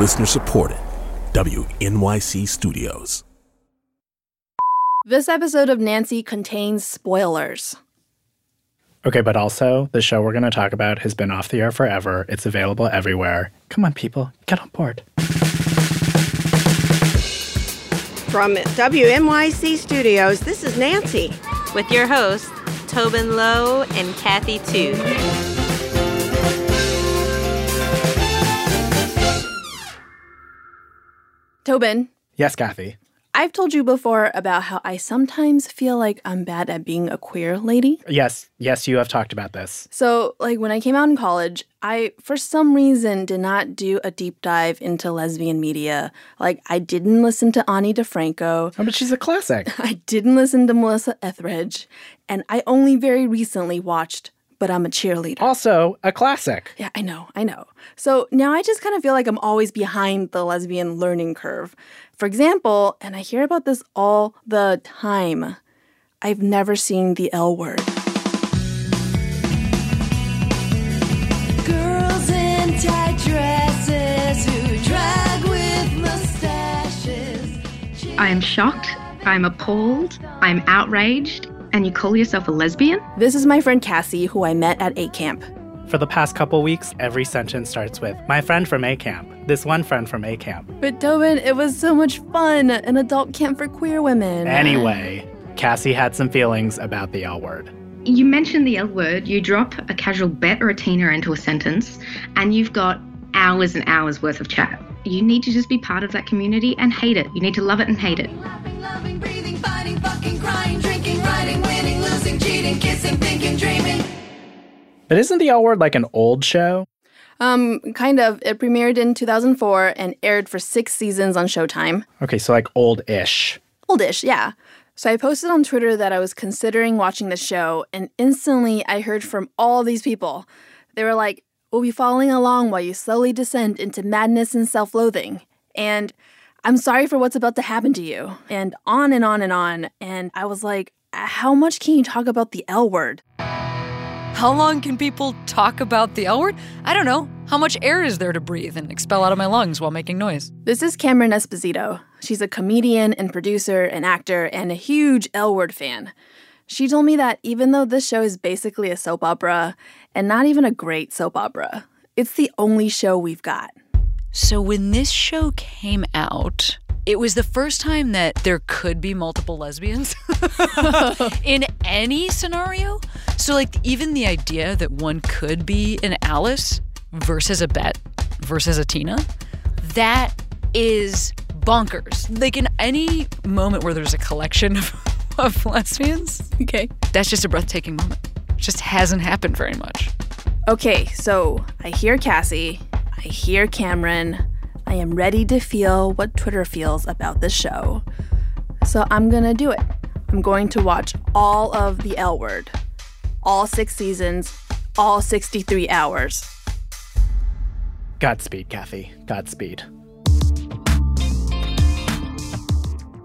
Listener supported. WNYC Studios. This episode of Nancy contains spoilers. Okay, but also, the show we're going to talk about has been off the air forever. It's available everywhere. Come on, people, get on board. From WNYC Studios, this is Nancy. With your hosts, Tobin Low and Kathy Tu. Tobin, Yes, Kathy. I've told you before about how I sometimes feel like I'm bad at being a queer lady. Yes, yes, you have talked about this. So, like when I came out in college, I for some reason did not do a deep dive into lesbian media. Like I didn't listen to Ani DiFranco. Oh, but she's a classic. I didn't listen to Melissa Etheridge, and I only very recently watched But I'm a Cheerleader. also, a classic. Yeah, I know, I know. So now I just kind of feel like I'm always behind the lesbian learning curve. For example, and I hear about this all the time, I've never seen the L word. Girls in tight dresses who drag with mustaches. I am shocked, I'm appalled, I'm outraged, and you call yourself a lesbian? This is my friend Cassie, who I met at A Camp. For the past couple weeks, every sentence starts with, my friend from A Camp. This one friend from A Camp. But Tobin, it was so much fun, an adult camp for queer women. Anyway, Cassie had some feelings about the L word. You mention the L word, you drop a casual Bette or a Tina into a sentence, and you've got hours and hours worth of chat. You need to just be part of that community and hate it. You need to love it and hate it. Laughing, loving, breathing, fighting, But isn't the L word like an old show? Um, kind of. It premiered in 2004 and aired for six seasons on Showtime. Okay, so like old ish. Oldish, yeah. So I posted on Twitter that I was considering watching the show, and instantly I heard from all these people. They were like, We'll be following along while you slowly descend into madness and self loathing. And I'm sorry for what's about to happen to you. And on and on and on. And I was like, How much can you talk about the L word? How long can people talk about the L word? I don't know. How much air is there to breathe and expel out of my lungs while making noise? This is Cameron Esposito. She's a comedian and producer and actor and a huge L word fan. She told me that even though this show is basically a soap opera, and not even a great soap opera, it's the only show we've got. So when this show came out, it was the first time that there could be multiple lesbians in any scenario. So, like, even the idea that one could be an Alice versus a Bette versus a Tina, that is bonkers. Like, in any moment where there's a collection of, of lesbians, Okay. that's just a breathtaking moment. It just hasn't happened very much. Okay, so I hear Cassie, I hear Cameron. I am ready to feel what Twitter feels about this show. So I'm gonna do it. I'm going to watch all of the L word, all six seasons, all 63 hours. Godspeed, Kathy. Godspeed.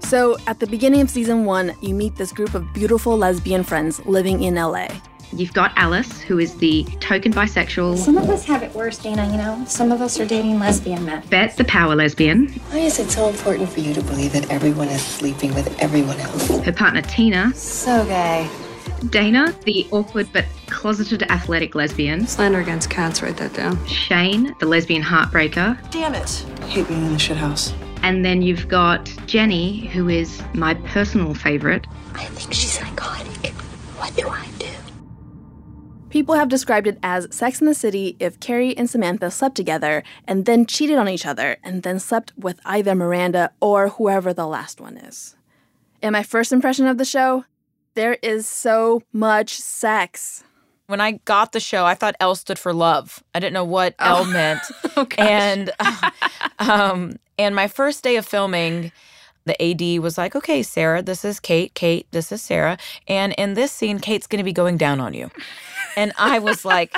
So, at the beginning of season one, you meet this group of beautiful lesbian friends living in LA. You've got Alice, who is the token bisexual, Some of us have it worse, Dana, you know? Some of us are dating lesbian men. Bette, the power lesbian, Why is it so important for you to believe that everyone is sleeping with everyone else? her partner Tina, So gay. Dana, the awkward but closeted athletic lesbian, Slander against cats, write that down. Shane, the lesbian heartbreaker, Damn it. I hate being in the shit house. and then you've got Jenny, who is my personal favorite. I think she's psychotic. What do I do? People have described it as Sex in the City if Carrie and Samantha slept together and then cheated on each other and then slept with either Miranda or whoever the last one is. In my first impression of the show, there is so much sex. When I got the show, I thought L stood for love. I didn't know what L meant. and um, and my first day of filming, the AD was like, "Okay, Sarah, this is Kate. Kate, this is Sarah. And in this scene, Kate's going to be going down on you." And I was like,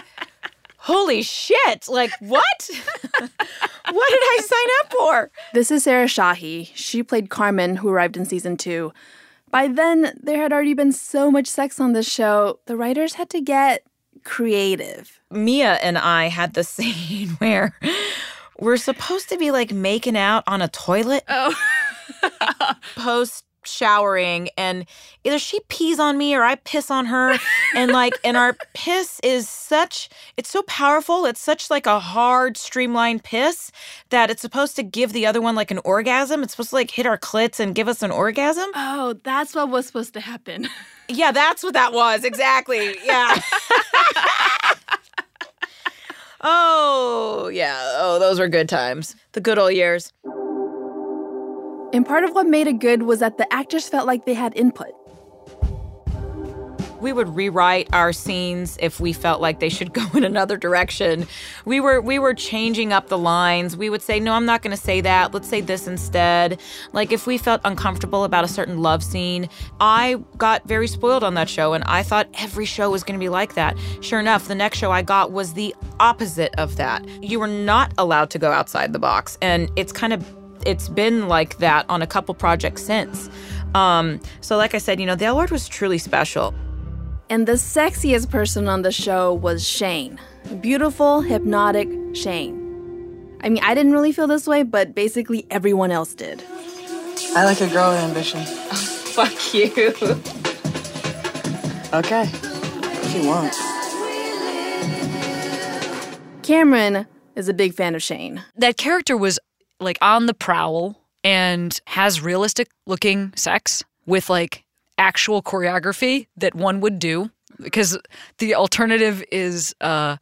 "Holy shit! Like what? what did I sign up for?" This is Sarah Shahi. She played Carmen, who arrived in season two. By then, there had already been so much sex on this show, the writers had to get creative. Mia and I had the scene where we're supposed to be like making out on a toilet. Oh. Post showering and either she pees on me or I piss on her. And like and our piss is such it's so powerful. It's such like a hard streamlined piss that it's supposed to give the other one like an orgasm. It's supposed to like hit our clits and give us an orgasm. Oh, that's what was supposed to happen. yeah that's what that was. Exactly. Yeah. Oh yeah. Oh those were good times. The good old years And part of what made it good was that the actors felt like they had input. we would rewrite our scenes if we felt like they should go in another direction. We were we were changing up the lines. We would say, "No, I'm not going to say that. Let's say this instead." Like if we felt uncomfortable about a certain love scene, I got very spoiled on that show and I thought every show was going to be like that. Sure enough, the next show I got was the opposite of that. You were not allowed to go outside the box and it's kind of it's been like that on a couple projects since. Um, so like I said, you know, the award was truly special. And the sexiest person on the show was Shane. Beautiful, hypnotic Shane. I mean, I didn't really feel this way, but basically everyone else did. I like a girl with ambition. Fuck you. Okay. If you want. Cameron is a big fan of Shane. That character was like on the prowl and has realistic looking sex with like actual choreography that one would do because the alternative is uh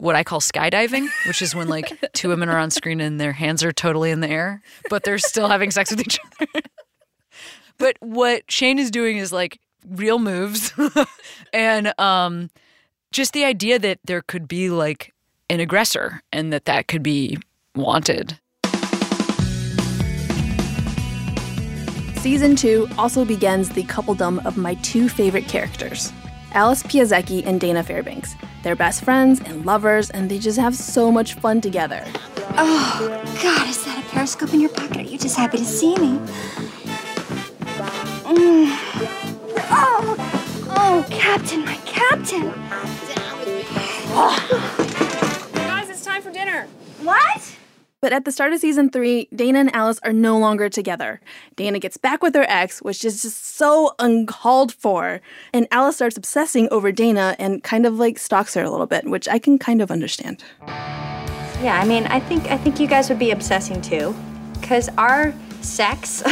what I call skydiving, which is when like two women are on screen and their hands are totally in the air, but they're still having sex with each other. but what Shane is doing is like real moves and um just the idea that there could be like an aggressor and that that could be wanted. Season 2 also begins the coupledom of my two favorite characters, Alice Pieszecki and Dana Fairbanks. They're best friends and lovers, and they just have so much fun together. Oh, God, is that a periscope in your pocket? Are you just happy to see me? Mm. Oh, oh, Captain, my Captain. Guys, it's time for dinner. What? But at the start of season 3, Dana and Alice are no longer together. Dana gets back with her ex, which is just so uncalled for. And Alice starts obsessing over Dana and kind of like stalks her a little bit, which I can kind of understand. Yeah, I mean, I think I think you guys would be obsessing too, because our sex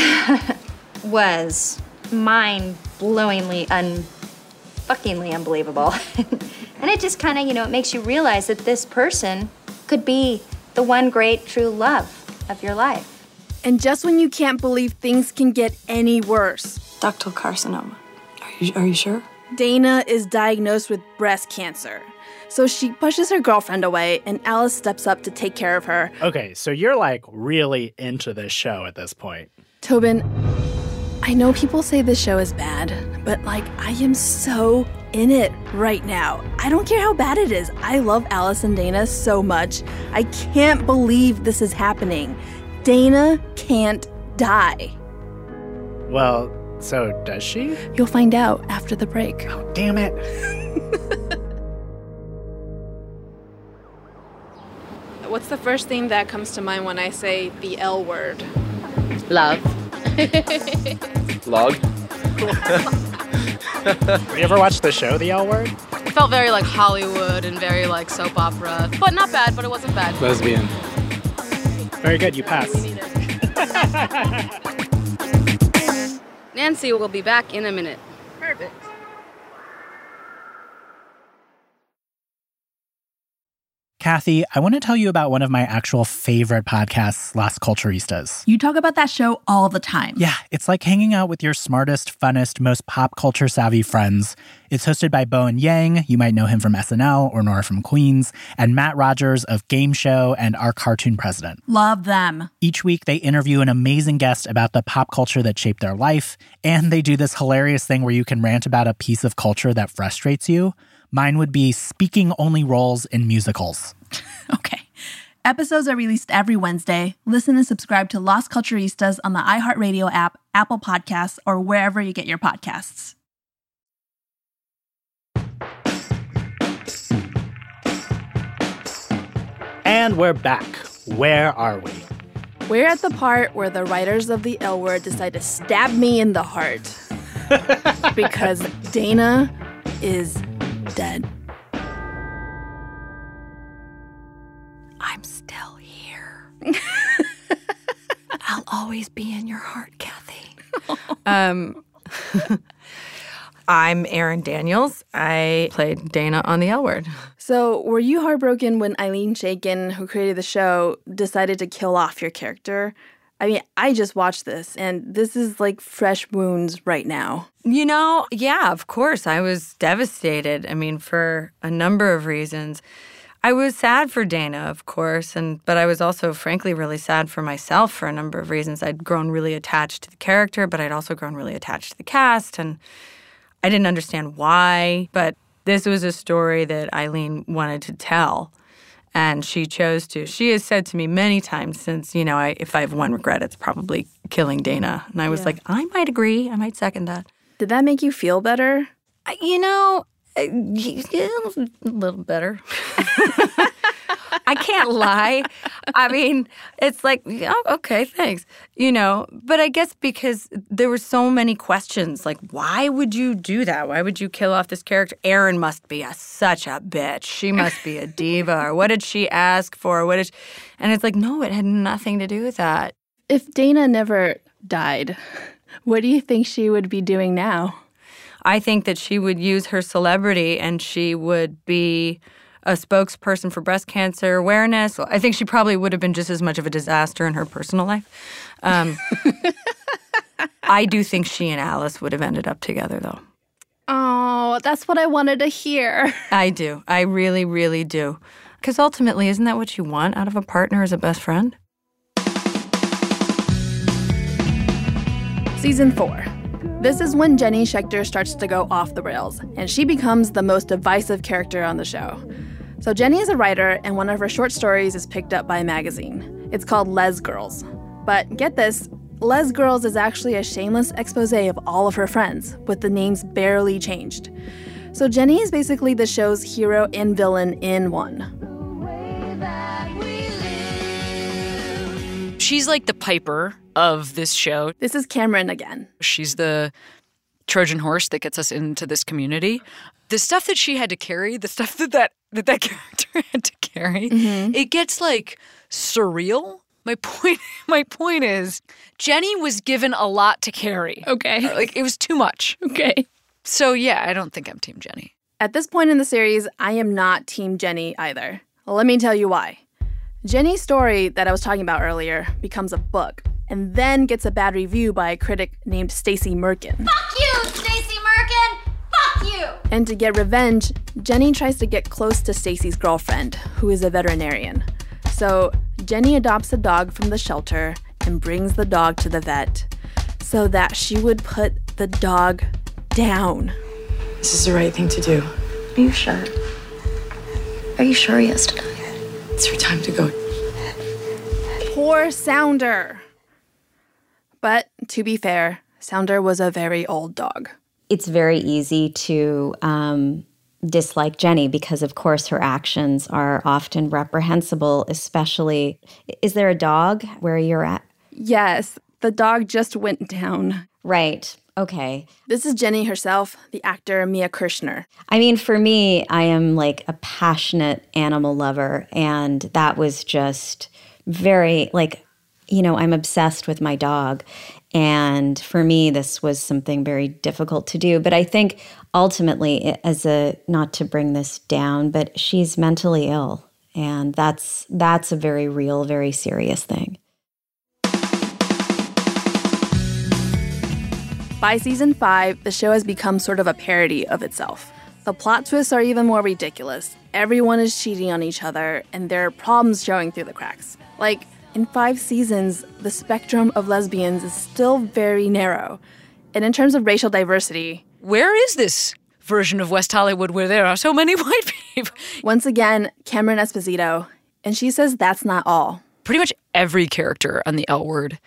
was mind-blowingly, unfuckingly unbelievable, and it just kind of, you know, it makes you realize that this person could be the one great true love of your life. And just when you can't believe things can get any worse, Ductal carcinoma. Are you, are you sure? Dana is diagnosed with breast cancer. So she pushes her girlfriend away, and Alice steps up to take care of her. Okay, so you're like really into this show at this point. Tobin, I know people say this show is bad, but like, I am so in it right now. I don't care how bad it is. I love Alice and Dana so much. I can't believe this is happening. Dana can't die. Well, so does she? You'll find out after the break. Oh, damn it. What's the first thing that comes to mind when I say the L word? Love. Log. you ever watched the show The L Word? It felt very like Hollywood and very like soap opera, but not bad. But it wasn't bad. Lesbian. Very good, you pass. Nancy will be back in a minute. Kathy, I want to tell you about one of my actual favorite podcasts, Las Culturistas. You talk about that show all the time. Yeah, it's like hanging out with your smartest, funnest, most pop culture savvy friends. It's hosted by Bowen Yang, you might know him from SNL or Nora from Queens, and Matt Rogers of Game Show and Our Cartoon President. Love them. Each week, they interview an amazing guest about the pop culture that shaped their life, and they do this hilarious thing where you can rant about a piece of culture that frustrates you. Mine would be speaking only roles in musicals. okay. Episodes are released every Wednesday. Listen and subscribe to Las Culturistas on the iHeartRadio app, Apple Podcasts, or wherever you get your podcasts. And we're back. Where are we? We're at the part where the writers of the L word decide to stab me in the heart. because Dana is dead. I'm still here. I'll always be in your heart, Kathy. um, I'm Erin Daniels. I played Dana on the L Word. So, were you heartbroken when Ilene Chaiken, who created the show, decided to kill off your character? I mean, I just watched this, and this is like fresh wounds right now. You know, yeah, of course. I was devastated. I mean, for a number of reasons. I was sad for Dana, of course, and but I was also frankly really sad for myself for a number of reasons. I'd grown really attached to the character, but I'd also grown really attached to the cast and I didn't understand why, but this was a story that Ilene wanted to tell and she chose to. She has said to me many times since, you know, I, if I have one regret, it's probably killing Dana. And I was Yeah. like, I might agree. I might second that. Did that make you feel better? You know, Uh, yeah, a little better. I can't lie. I mean, it's like, oh, okay, thanks. You know, but I guess because there were so many questions like, why would you do that? Why would you kill off this character? Erin must be a, such a bitch. She must be a diva. Or what did she ask for? What did she... And it's like, no, it had nothing to do with that. If Dana never died, what do you think she would be doing now? I think that she would use her celebrity and she would be a spokesperson for breast cancer awareness. I think she probably would have been just as much of a disaster in her personal life. Um, I do think she and Alice would have ended up together, though. Oh, that's what I wanted to hear. I do. I really, really do. Because ultimately, isn't that what you want out of a partner as a best friend? Season 4. This is when Jenny Schechter starts to go off the rails, and she becomes the most divisive character on the show. So, Jenny is a writer, and one of her short stories is picked up by a magazine. It's called Les Girls. But get this Les Girls is actually a shameless expose of all of her friends, with the names barely changed. So, Jenny is basically the show's hero and villain in one. She's like the Piper of this show. This is Cameron again. She's the Trojan horse that gets us into this community. The stuff that she had to carry, the stuff that that, that, that character had to carry, mm-hmm. it gets like surreal. My point my point is Jenny was given a lot to carry. Okay. Uh, like it was too much. Okay. So yeah, I don't think I'm team Jenny. At this point in the series, I am not Team Jenny either. Let me tell you why. Jenny's story that I was talking about earlier becomes a book and then gets a bad review by a critic named Stacy Merkin. Fuck you, Stacy Merkin! Fuck you! And to get revenge, Jenny tries to get close to Stacy's girlfriend, who is a veterinarian. So, Jenny adopts a dog from the shelter and brings the dog to the vet so that she would put the dog down. This is the right thing to do. Are you sure? Are you sure he has to die? It's your time to go. Poor Sounder. But to be fair, Sounder was a very old dog. It's very easy to um, dislike Jenny because, of course, her actions are often reprehensible, especially. Is there a dog where you're at? Yes, the dog just went down. Right. Okay. This is Jenny herself, the actor Mia Kirshner. I mean, for me, I am like a passionate animal lover, and that was just very, like, you know, I'm obsessed with my dog. And for me, this was something very difficult to do. But I think ultimately, as a, not to bring this down, but she's mentally ill. And that's, that's a very real, very serious thing. By season five, the show has become sort of a parody of itself. The plot twists are even more ridiculous. Everyone is cheating on each other, and there are problems showing through the cracks. Like, in five seasons, the spectrum of lesbians is still very narrow. And in terms of racial diversity, Where is this version of West Hollywood where there are so many white people? once again, Cameron Esposito, and she says that's not all. Pretty much every character on the L word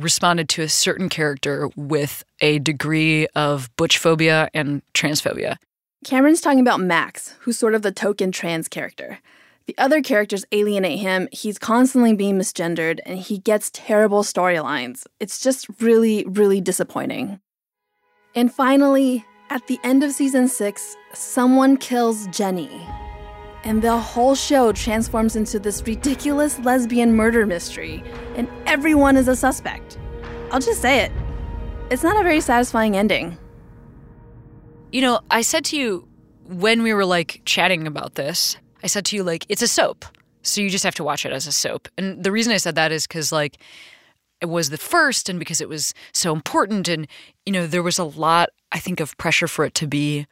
responded to a certain character with a degree of butch phobia and transphobia. Cameron's talking about Max, who's sort of the token trans character. The other characters alienate him, he's constantly being misgendered, and he gets terrible storylines. It's just really, really disappointing. And finally, at the end of season six, someone kills Jenny. And the whole show transforms into this ridiculous lesbian murder mystery, and everyone is a suspect. I'll just say it. It's not a very satisfying ending. You know, I said to you when we were like chatting about this, I said to you, like, it's a soap. So you just have to watch it as a soap. And the reason I said that is because, like, it was the first and because it was so important. And, you know, there was a lot, I think, of pressure for it to be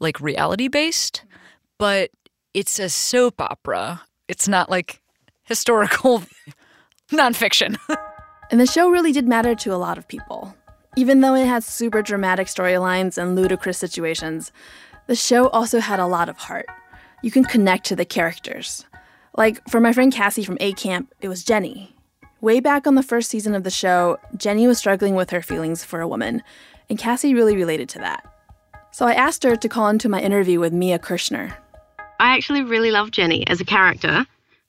like reality based. But it's a soap opera. It's not like historical nonfiction. And the show really did matter to a lot of people. Even though it had super dramatic storylines and ludicrous situations, the show also had a lot of heart. You can connect to the characters. Like for my friend Cassie from A Camp, it was Jenny. Way back on the first season of the show, Jenny was struggling with her feelings for a woman, and Cassie really related to that. So I asked her to call into my interview with Mia Kirshner. I actually really love Jenny as a character.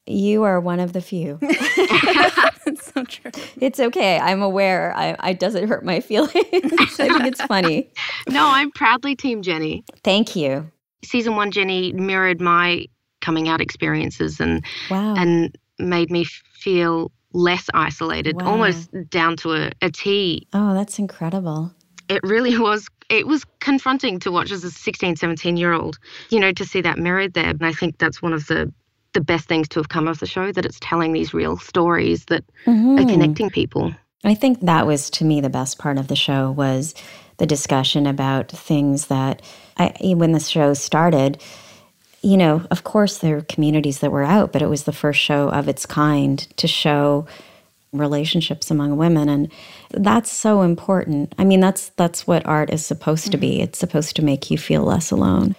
You are one of the few. it's so true. It's okay. I'm aware. I, I doesn't hurt my feelings. I think it's funny. No, I'm proudly Team Jenny. Thank you. Season one, Jenny mirrored my coming out experiences and Wow. and made me feel less isolated, Wow. almost down to a, a T. Oh, that's incredible. It really was. It was confronting to watch as a 16, 17 year old, you know, to see that mirrored there. And I think that's one of the the best things to have come of the show that it's telling these real stories that are Mhm. connecting people. I think that was to me the best part of the show was the discussion about things that I when the show started, you know, of course there were communities that were out, but it was the first show of its kind to show relationships among women and that's so important. I mean that's that's what art is supposed to be. Mm-hmm. It's supposed to make you feel less alone.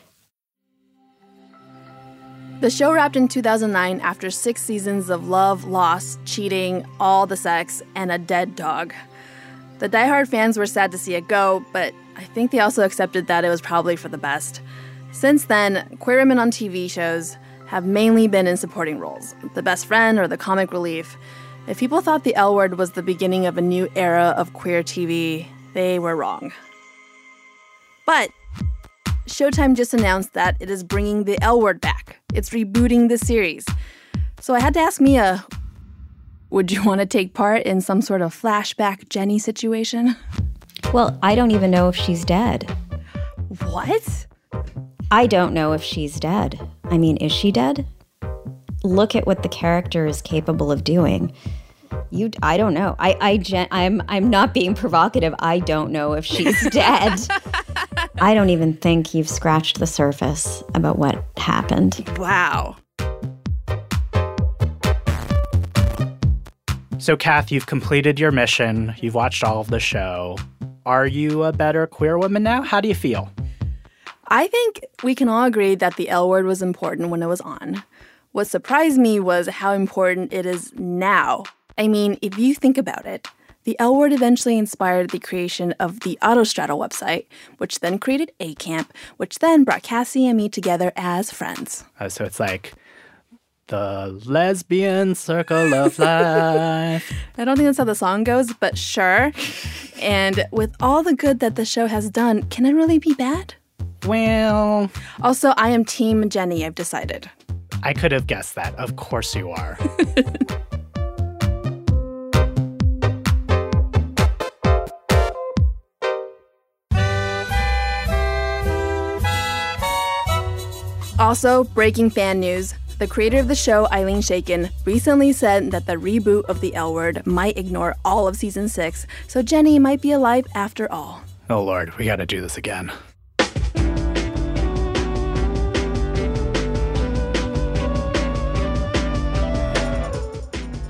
The show wrapped in 2009 after six seasons of love, loss, cheating, all the sex, and a dead dog. The diehard fans were sad to see it go, but I think they also accepted that it was probably for the best. Since then, queer women on TV shows have mainly been in supporting roles, the best friend or the comic relief. If people thought the L word was the beginning of a new era of queer TV, they were wrong. But Showtime just announced that it is bringing the L word back. It's rebooting the series. So I had to ask Mia would you want to take part in some sort of flashback Jenny situation? Well, I don't even know if she's dead. What? I don't know if she's dead. I mean, is she dead? Look at what the character is capable of doing. You, I don't know. I, I, gen- I'm, I'm not being provocative. I don't know if she's dead. I don't even think you've scratched the surface about what happened. Wow. So, Kath, you've completed your mission. You've watched all of the show. Are you a better queer woman now? How do you feel? I think we can all agree that the L word was important when it was on. What surprised me was how important it is now. I mean, if you think about it, the L word eventually inspired the creation of the Autostraddle website, which then created A Camp, which then brought Cassie and me together as friends. Uh, so it's like the lesbian circle of life. I don't think that's how the song goes, but sure. And with all the good that the show has done, can it really be bad? Well, Also, I am Team Jenny, I've decided. I could have guessed that. Of course you are. Also, breaking fan news. The creator of the show, Ilene Chaiken, recently said that the reboot of the L word might ignore all of season six, so Jenny might be alive after all. oh, Lord, we got to do this again.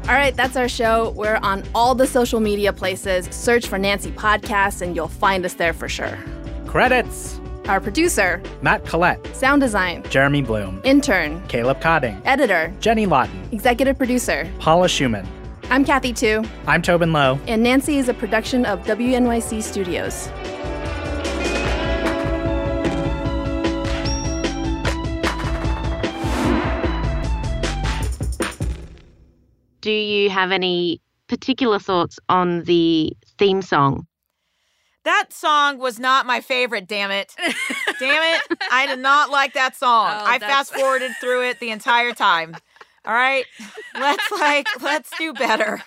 All right, that's our show. We're on all the social media places. Search for Nancy Podcast and you'll find us there for sure. Credits Our producer, Matt Collette, sound design, Jeremy Bloom, intern, Caleb Cotting, editor, Jenny Lawton, executive producer. Paula Szuchman. I'm Kathy Tu, I'm Tobin Low. and Nancy is a production of WNYC Studios. Do you have any particular thoughts on the theme song? That song was not my favorite, damn it. damn it. I did not like that song. Oh, I fast forwarded through it the entire time. All right. Let's like let's do better.